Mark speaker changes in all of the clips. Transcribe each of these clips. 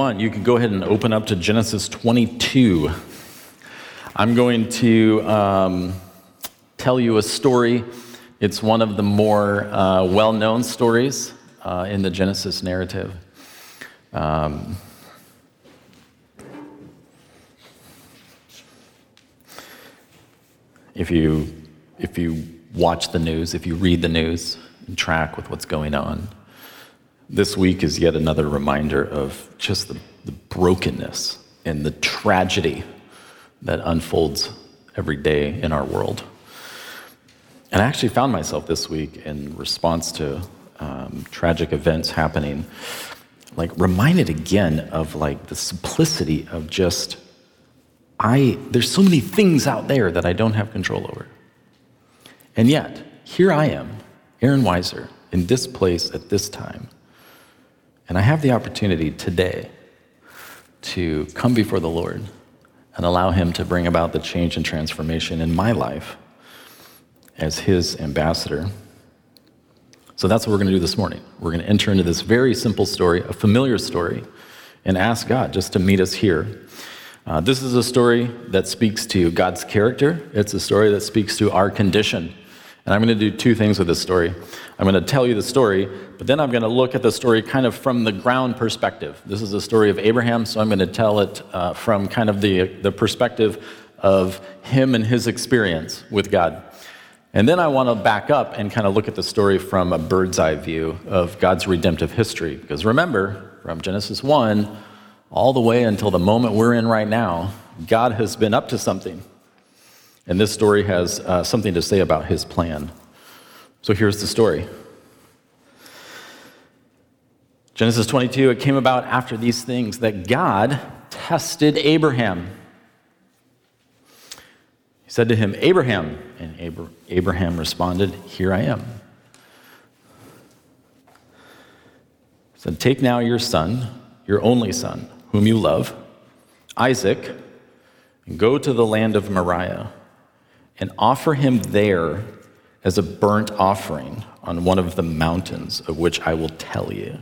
Speaker 1: want, you can go ahead and open up to Genesis 22. I'm going to um, tell you a story. It's one of the more uh, well known stories uh, in the Genesis narrative. Um, if you, if you watch the news, if you read the news, and track with what's going on, this week is yet another reminder of just the, the brokenness and the tragedy that unfolds every day in our world. And I actually found myself this week in response to um, tragic events happening, like reminded again of like the simplicity of just, I, there's so many things out there that I don't have control over. And yet, here I am, Aaron Weiser, in this place at this time and I have the opportunity today to come before the Lord and allow Him to bring about the change and transformation in my life as His ambassador. So that's what we're going to do this morning. We're going to enter into this very simple story, a familiar story, and ask God just to meet us here. Uh, this is a story that speaks to God's character, it's a story that speaks to our condition. And I'm going to do two things with this story. I'm going to tell you the story, but then I'm going to look at the story kind of from the ground perspective. This is the story of Abraham, so I'm going to tell it uh, from kind of the, the perspective of him and his experience with God. And then I want to back up and kind of look at the story from a bird's eye view of God's redemptive history. Because remember, from Genesis 1 all the way until the moment we're in right now, God has been up to something. And this story has uh, something to say about his plan. So here's the story Genesis 22 it came about after these things that God tested Abraham. He said to him, Abraham. And Abraham responded, Here I am. He said, Take now your son, your only son, whom you love, Isaac, and go to the land of Moriah and offer him there as a burnt offering on one of the mountains of which I will tell you.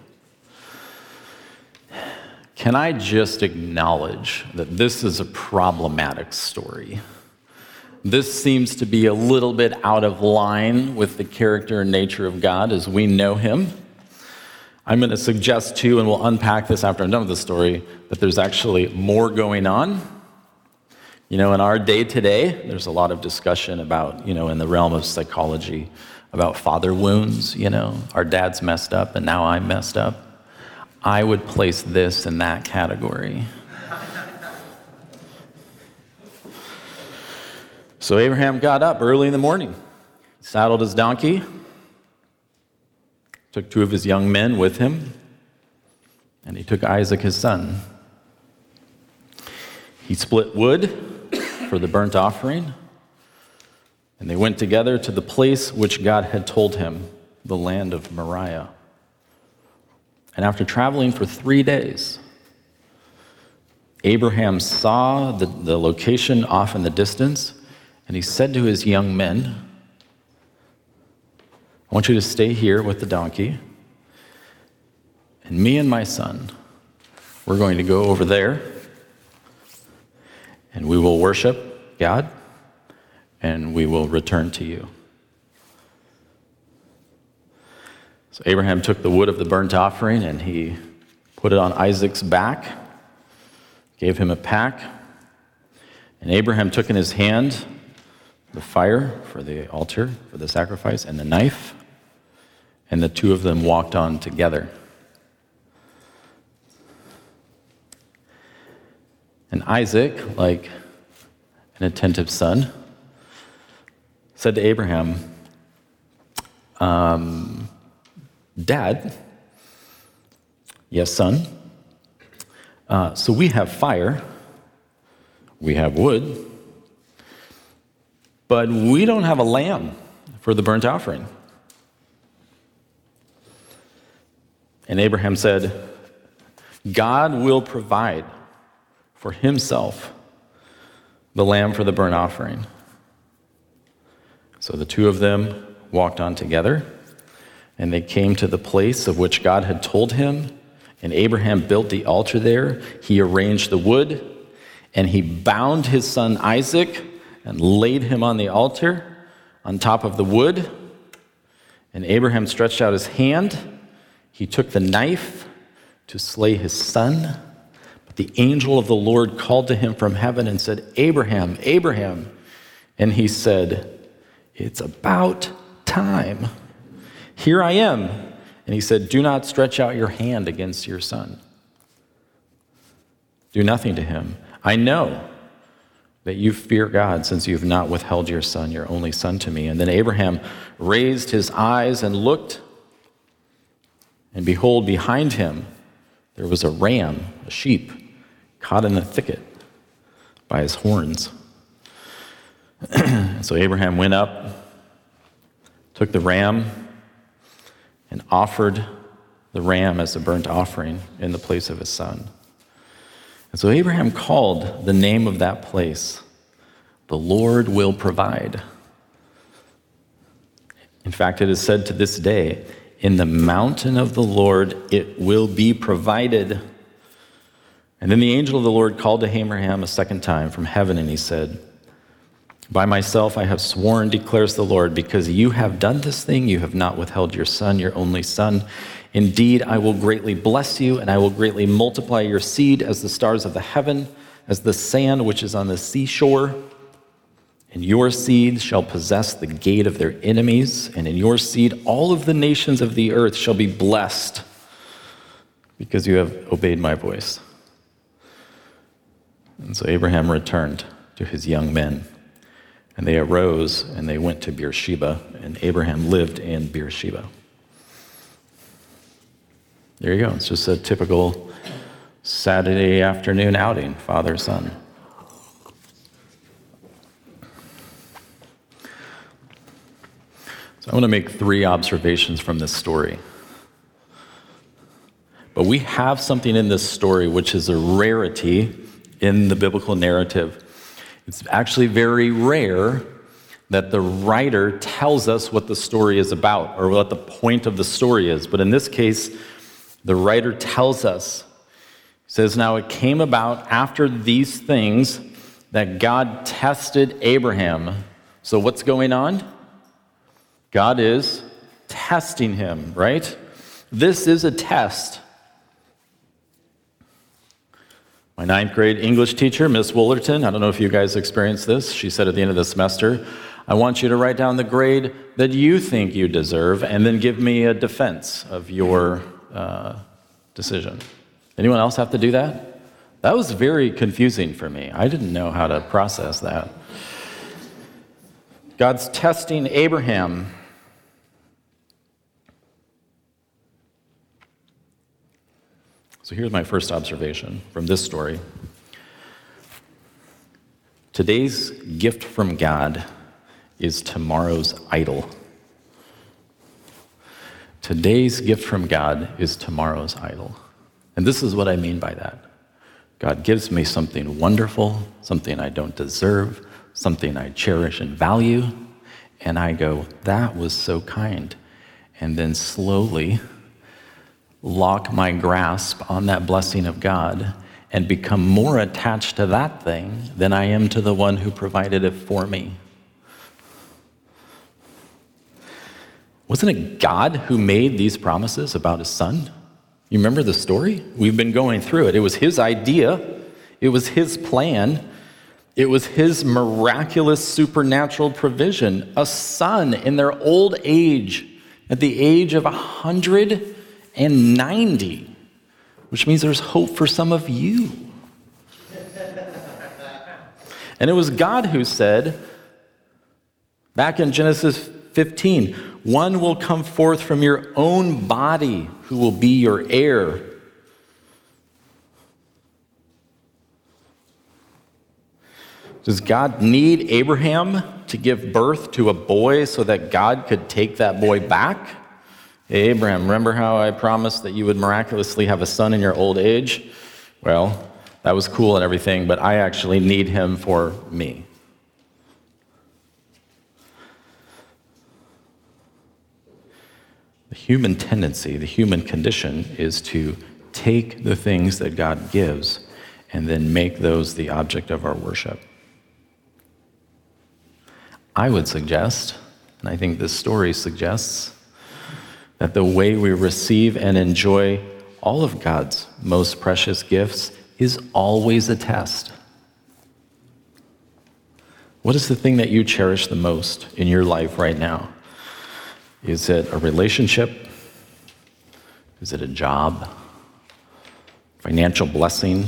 Speaker 1: Can I just acknowledge that this is a problematic story? This seems to be a little bit out of line with the character and nature of God as we know him. I'm going to suggest, too, and we'll unpack this after I'm done with the story, that there's actually more going on you know, in our day today, there's a lot of discussion about, you know, in the realm of psychology, about father wounds. You know, our dad's messed up and now I'm messed up. I would place this in that category. so Abraham got up early in the morning, saddled his donkey, took two of his young men with him, and he took Isaac, his son. He split wood for the burnt offering. And they went together to the place which God had told him, the land of Moriah. And after traveling for three days, Abraham saw the, the location off in the distance, and he said to his young men, I want you to stay here with the donkey, and me and my son, we're going to go over there and we will worship God and we will return to you. So Abraham took the wood of the burnt offering and he put it on Isaac's back, gave him a pack. And Abraham took in his hand the fire for the altar, for the sacrifice, and the knife. And the two of them walked on together. And Isaac, like an attentive son, said to Abraham, um, Dad, yes, son. Uh, so we have fire, we have wood, but we don't have a lamb for the burnt offering. And Abraham said, God will provide for himself the lamb for the burnt offering. So the two of them walked on together, and they came to the place of which God had told him And Abraham built the altar there. He arranged the wood, and he bound his son Isaac and laid him on the altar on top of the wood. And Abraham stretched out his hand. He took the knife to slay his son. The angel of the Lord called to him from heaven and said, Abraham, Abraham. And he said, It's about time. Here I am. And he said, Do not stretch out your hand against your son. Do nothing to him. I know that you fear God since you have not withheld your son, your only son, to me. And then Abraham raised his eyes and looked, and behold, behind him there was a ram, a sheep, caught in a thicket by his horns. so Abraham went up, took the ram, and offered the ram as a burnt offering in the place of his son. And so Abraham called the name of that place, The Lord will provide. In fact, it is said to this day, In the mountain of the Lord it will be provided. And then the angel of the Lord called to Abraham a second time from heaven, and he said, By myself I have sworn, declares the Lord, because you have done this thing, you have not withheld your son, your only son. Indeed, I will greatly bless you, and I will greatly multiply your seed as the stars of the heaven, as the sand which is on the seashore. And your seed shall possess the gate of their enemies, and in your seed all of the nations of the earth shall be blessed, because you have obeyed my voice. And so Abraham returned to his young men, and they arose and they went to Beersheba, and Abraham lived in Beersheba. There you go. It's just a typical Saturday afternoon outing, father son. So I want to make three observations from this story. But we have something in this story which is a rarity in the biblical narrative. It's actually very rare that the writer tells us what the story is about or what the point of the story is. But in this case, the writer tells us, says, Now it came about after these things that God tested Abraham. So what's going on? God is testing him, right? This is a test. My ninth grade English teacher, Miss Woolerton, I don't know if you guys experienced this. She said at the end of the semester, I want you to write down the grade that you think you deserve and then give me a defense of your uh, decision. Anyone else have to do that? That was very confusing for me. I didn't know how to process that. God's testing Abraham. So here's my first observation from this story. Today's gift from God is tomorrow's idol. Today's gift from God is tomorrow's idol. And this is what I mean by that. God gives me something wonderful, something I don't deserve, something I cherish and value, and I go, that was so kind. And then slowly lock my grasp on that blessing of God and become more attached to that thing than I am to the one who provided it for me. Wasn't it God who made these promises about his son? You remember the story? We've been going through it. It was his idea, it was his plan, it was his miraculous supernatural provision. A son in their old age, at the age of 190, which means there's hope for some of you. And it was God who said, back in Genesis 15, one will come forth from your own body who will be your heir. Does God need Abraham to give birth to a boy so that God could take that boy back? Hey, Abraham, remember how I promised that you would miraculously have a son in your old age? Well, that was cool and everything, but I actually need him for me. The human tendency, the human condition is to take the things that God gives and then make those the object of our worship. I would suggest, and I think this story suggests, that the way we receive and enjoy all of God's most precious gifts is always a test. What is the thing that you cherish the most in your life right now? Is it a relationship? Is it a job? Financial blessing?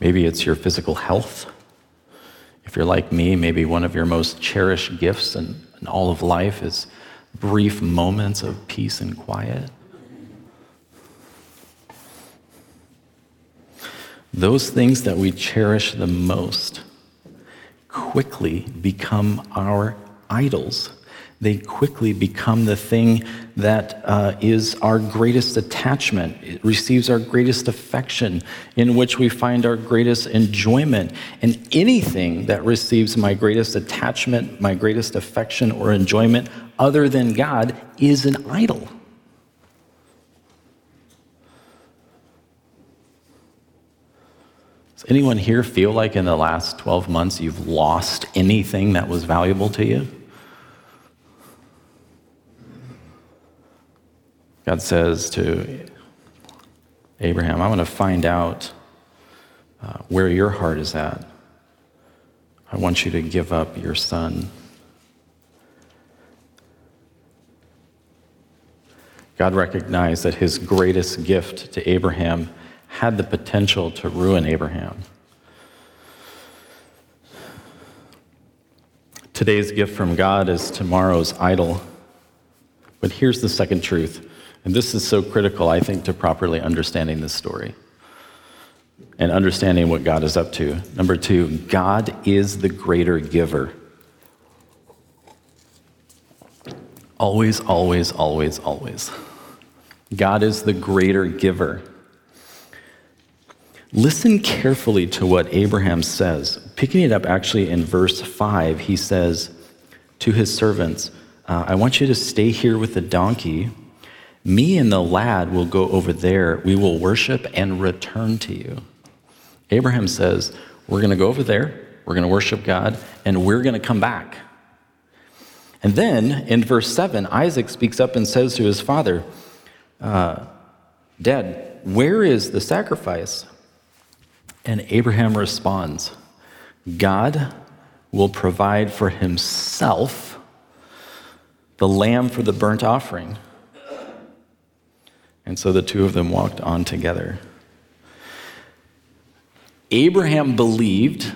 Speaker 1: Maybe it's your physical health. If you're like me, maybe one of your most cherished gifts in, in all of life is brief moments of peace and quiet. Those things that we cherish the most quickly become our idols. They quickly become the thing that uh, is our greatest attachment. It receives our greatest affection, in which we find our greatest enjoyment. And anything that receives my greatest attachment, my greatest affection, or enjoyment other than God is an idol. Does anyone here feel like in the last 12 months you've lost anything that was valuable to you? God says to Abraham, I want to find out uh, where your heart is at. I want you to give up your son. God recognized that his greatest gift to Abraham had the potential to ruin Abraham. Today's gift from God is tomorrow's idol. But here's the second truth, and this is so critical, I think, to properly understanding this story and understanding what God is up to. Number two, God is the greater giver. Always, always, always, always. God is the greater giver. Listen carefully to what Abraham says. Picking it up actually in verse 5, he says to his servants, uh, I want you to stay here with the donkey. Me and the lad will go over there. We will worship and return to you. Abraham says, We're going to go over there, we're going to worship God, and we're going to come back. And then in verse 7, Isaac speaks up and says to his father, uh, Dad, where is the sacrifice? And Abraham responds God will provide for himself the lamb for the burnt offering. And so the two of them walked on together. Abraham believed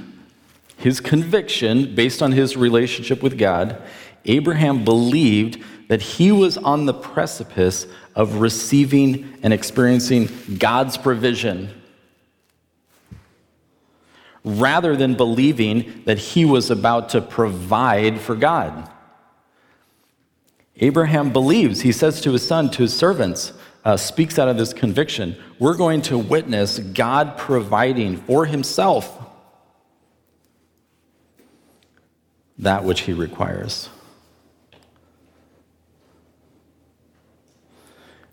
Speaker 1: his conviction based on his relationship with God. Abraham believed that he was on the precipice of receiving and experiencing God's provision rather than believing that he was about to provide for God. Abraham believes, he says to his son, to his servants, uh, speaks out of this conviction we're going to witness God providing for himself that which he requires.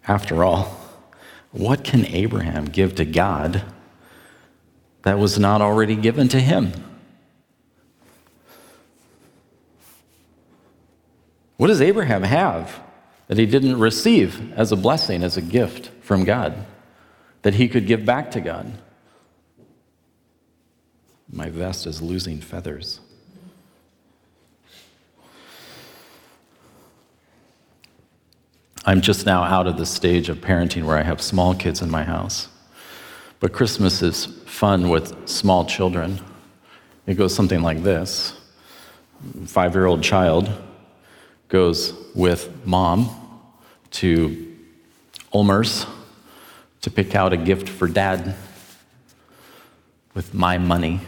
Speaker 1: After all, what can Abraham give to God that was not already given to him? What does Abraham have that he didn't receive as a blessing, as a gift from God, that he could give back to God? My vest is losing feathers. I'm just now out of the stage of parenting where I have small kids in my house. But Christmas is fun with small children. It goes something like this five year old child goes with mom to Ulmer's to pick out a gift for dad with my money.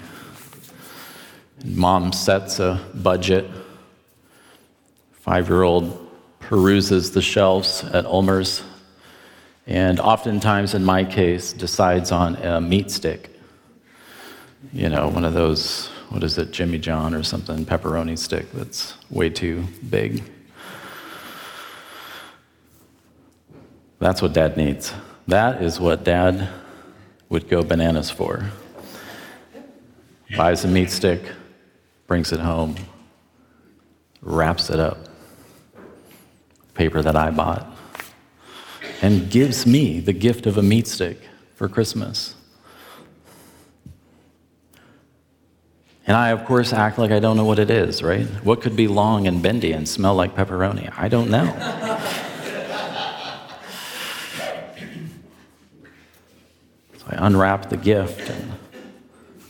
Speaker 1: Mom sets a budget. Five year old peruses the shelves at Ulmer's, and oftentimes, in my case, decides on a meat stick. You know, one of those, what is it, Jimmy John or something, pepperoni stick that's way too big. That's what dad needs That is what dad would go bananas for. Buys a meat stick, brings it home, wraps it up, paper that I bought, and gives me the gift of a meat stick for Christmas. And I, of course, act like I don't know what it is, right? What could be long and bendy and smell like pepperoni? I don't know. I unwrap the gift and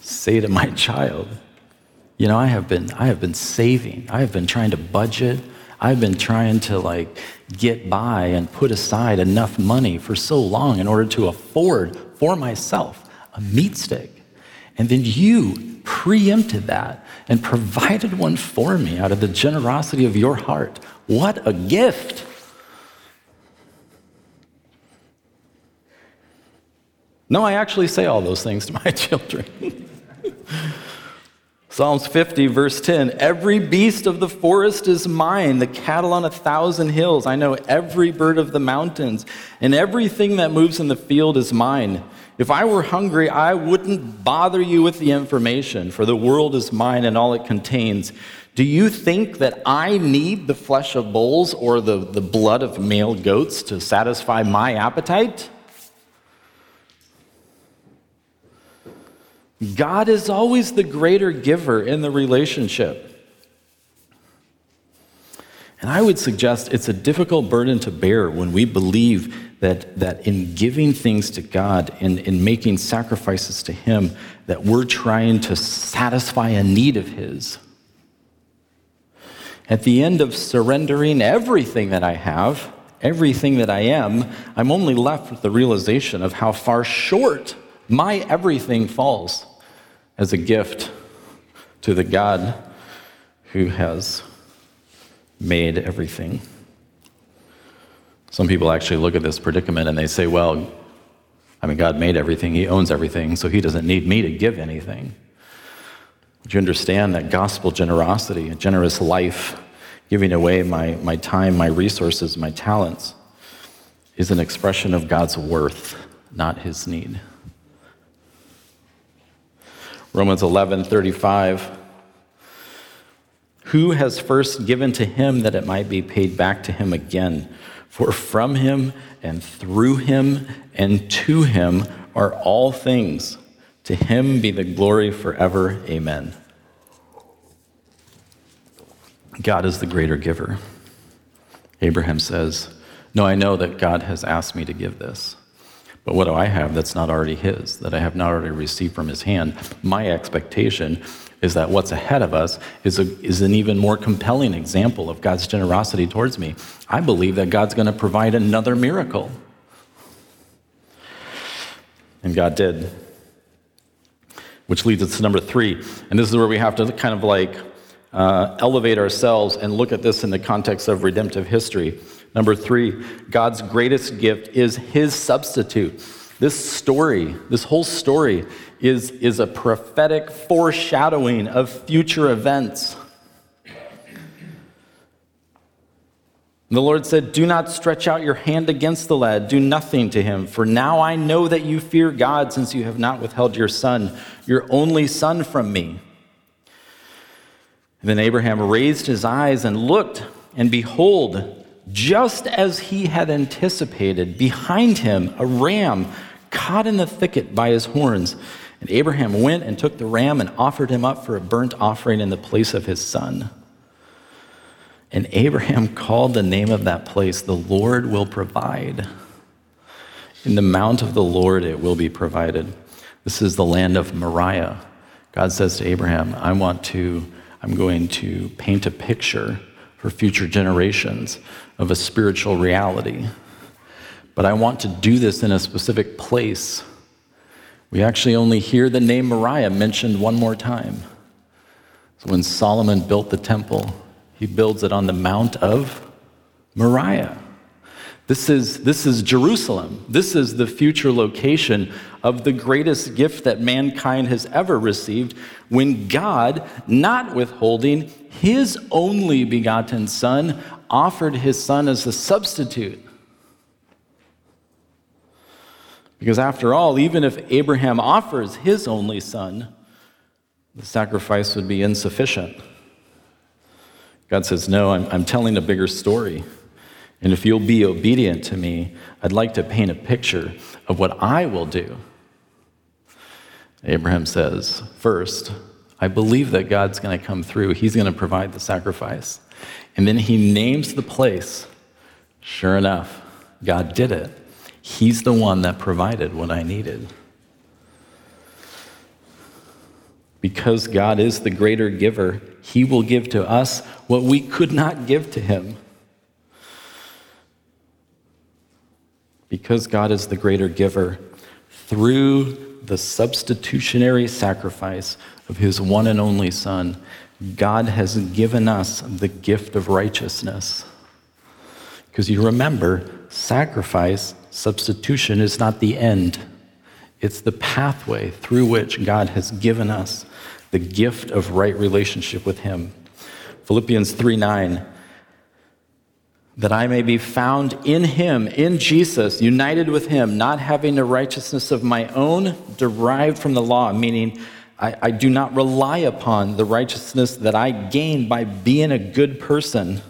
Speaker 1: say to my child, you know, I have been I have been saving. I have been trying to budget. I've been trying to like get by and put aside enough money for so long in order to afford for myself a meat stick. And then you preempted that and provided one for me out of the generosity of your heart. What a gift! No, I actually say all those things to my children. Psalms 50, verse 10 Every beast of the forest is mine, the cattle on a thousand hills. I know every bird of the mountains, and everything that moves in the field is mine. If I were hungry, I wouldn't bother you with the information, for the world is mine and all it contains. Do you think that I need the flesh of bulls or the, the blood of male goats to satisfy my appetite? God is always the greater giver in the relationship. And I would suggest it's a difficult burden to bear when we believe that, that in giving things to God, in, in making sacrifices to Him, that we're trying to satisfy a need of His. At the end of surrendering everything that I have, everything that I am, I'm only left with the realization of how far short my everything falls as a gift to the God who has made everything. Some people actually look at this predicament and they say, well, I mean, God made everything, He owns everything, so He doesn't need me to give anything. Do you understand that gospel generosity, a generous life, giving away my, my time, my resources, my talents, is an expression of God's worth, not His need? Romans 11 35. Who has first given to him that it might be paid back to him again? For from him and through him and to him are all things. To him be the glory forever. Amen. God is the greater giver. Abraham says, No, I know that God has asked me to give this. But what do I have that's not already His, that I have not already received from His hand? My expectation is that what's ahead of us is, a, is an even more compelling example of God's generosity towards me. I believe that God's going to provide another miracle. And God did. Which leads us to number three. And this is where we have to kind of like uh, elevate ourselves and look at this in the context of redemptive history. Number three, God's greatest gift is his substitute. This story, this whole story, is, is a prophetic foreshadowing of future events. The Lord said, Do not stretch out your hand against the lad, do nothing to him, for now I know that you fear God, since you have not withheld your son, your only son, from me. And then Abraham raised his eyes and looked, and behold, just as he had anticipated, behind him a ram caught in the thicket by his horns. And Abraham went and took the ram and offered him up for a burnt offering in the place of his son. And Abraham called the name of that place, The Lord will provide. In the mount of the Lord it will be provided. This is the land of Moriah. God says to Abraham, I want to, I'm going to paint a picture for future generations of a spiritual reality. But I want to do this in a specific place. We actually only hear the name Moriah mentioned one more time. So when Solomon built the temple, he builds it on the Mount of Moriah. This is, this is Jerusalem. This is the future location of the greatest gift that mankind has ever received when God, not withholding his only begotten Son, offered his Son as a substitute. Because after all, even if Abraham offers his only son, the sacrifice would be insufficient. God says, No, I'm, I'm telling a bigger story. And if you'll be obedient to me, I'd like to paint a picture of what I will do. Abraham says, First, I believe that God's going to come through. He's going to provide the sacrifice. And then he names the place. Sure enough, God did it. He's the one that provided what I needed. Because God is the greater giver, he will give to us what we could not give to him. Because God is the greater giver, through the substitutionary sacrifice of his one and only Son, God has given us the gift of righteousness. Because you remember, sacrifice, substitution is not the end, it's the pathway through which God has given us the gift of right relationship with Him. Philippians 3 9 that I may be found in him, in Jesus, united with him, not having a righteousness of my own derived from the law, meaning I, I, do not rely upon the righteousness that I gain by being a good person,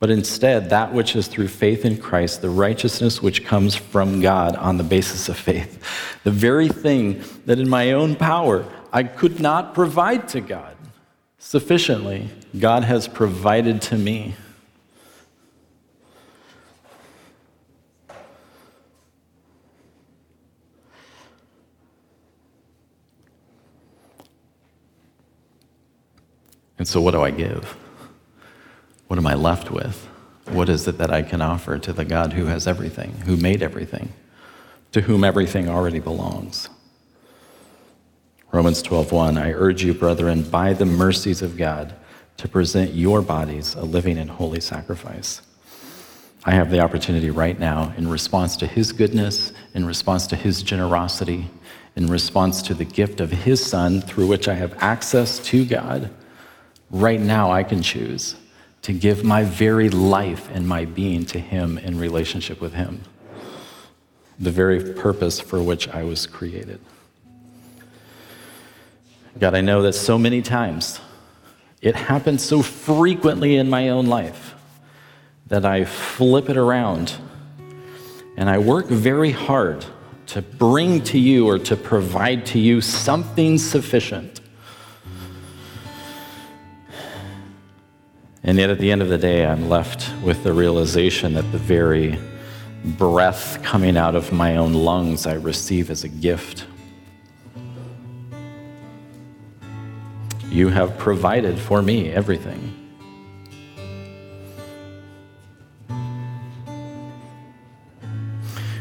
Speaker 1: but instead that which is through faith in Christ, the righteousness which comes from God on the basis of faith. The very thing that in my own power I could not provide to God sufficiently, God has provided to me. And so, what do I give? What am I left with? What is it that I can offer to the God who has everything, who made everything, to whom everything already belongs? Romans 12:1 I urge you brethren by the mercies of God to present your bodies a living and holy sacrifice. I have the opportunity right now in response to his goodness, in response to his generosity, in response to the gift of his son through which I have access to God Right now, I can choose to give my very life and my being to Him in relationship with Him, the very purpose for which I was created. God, I know that so many times it happens so frequently in my own life that I flip it around and I work very hard to bring to you or to provide to you something sufficient And yet, at the end of the day, I'm left with the realization that the very breath coming out of my own lungs I receive as a gift. You have provided for me everything.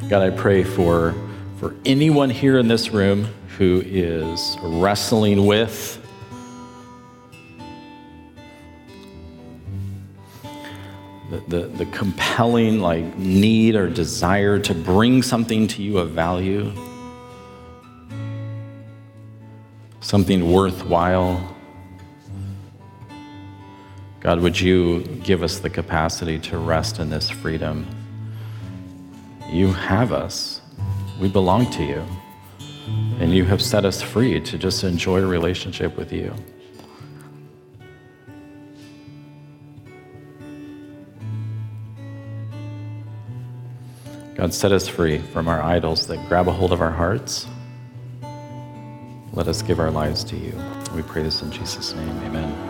Speaker 1: God, I pray for, for anyone here in this room who is wrestling with the, the, compelling like need or desire to bring something to you of value, something worthwhile. God, would you give us the capacity to rest in this freedom? You have us. We belong to you. And you have set us free to just enjoy a relationship with you. God, set us free from our idols that grab a hold of our hearts. Let us give our lives to you. We pray this in Jesus' name. Amen.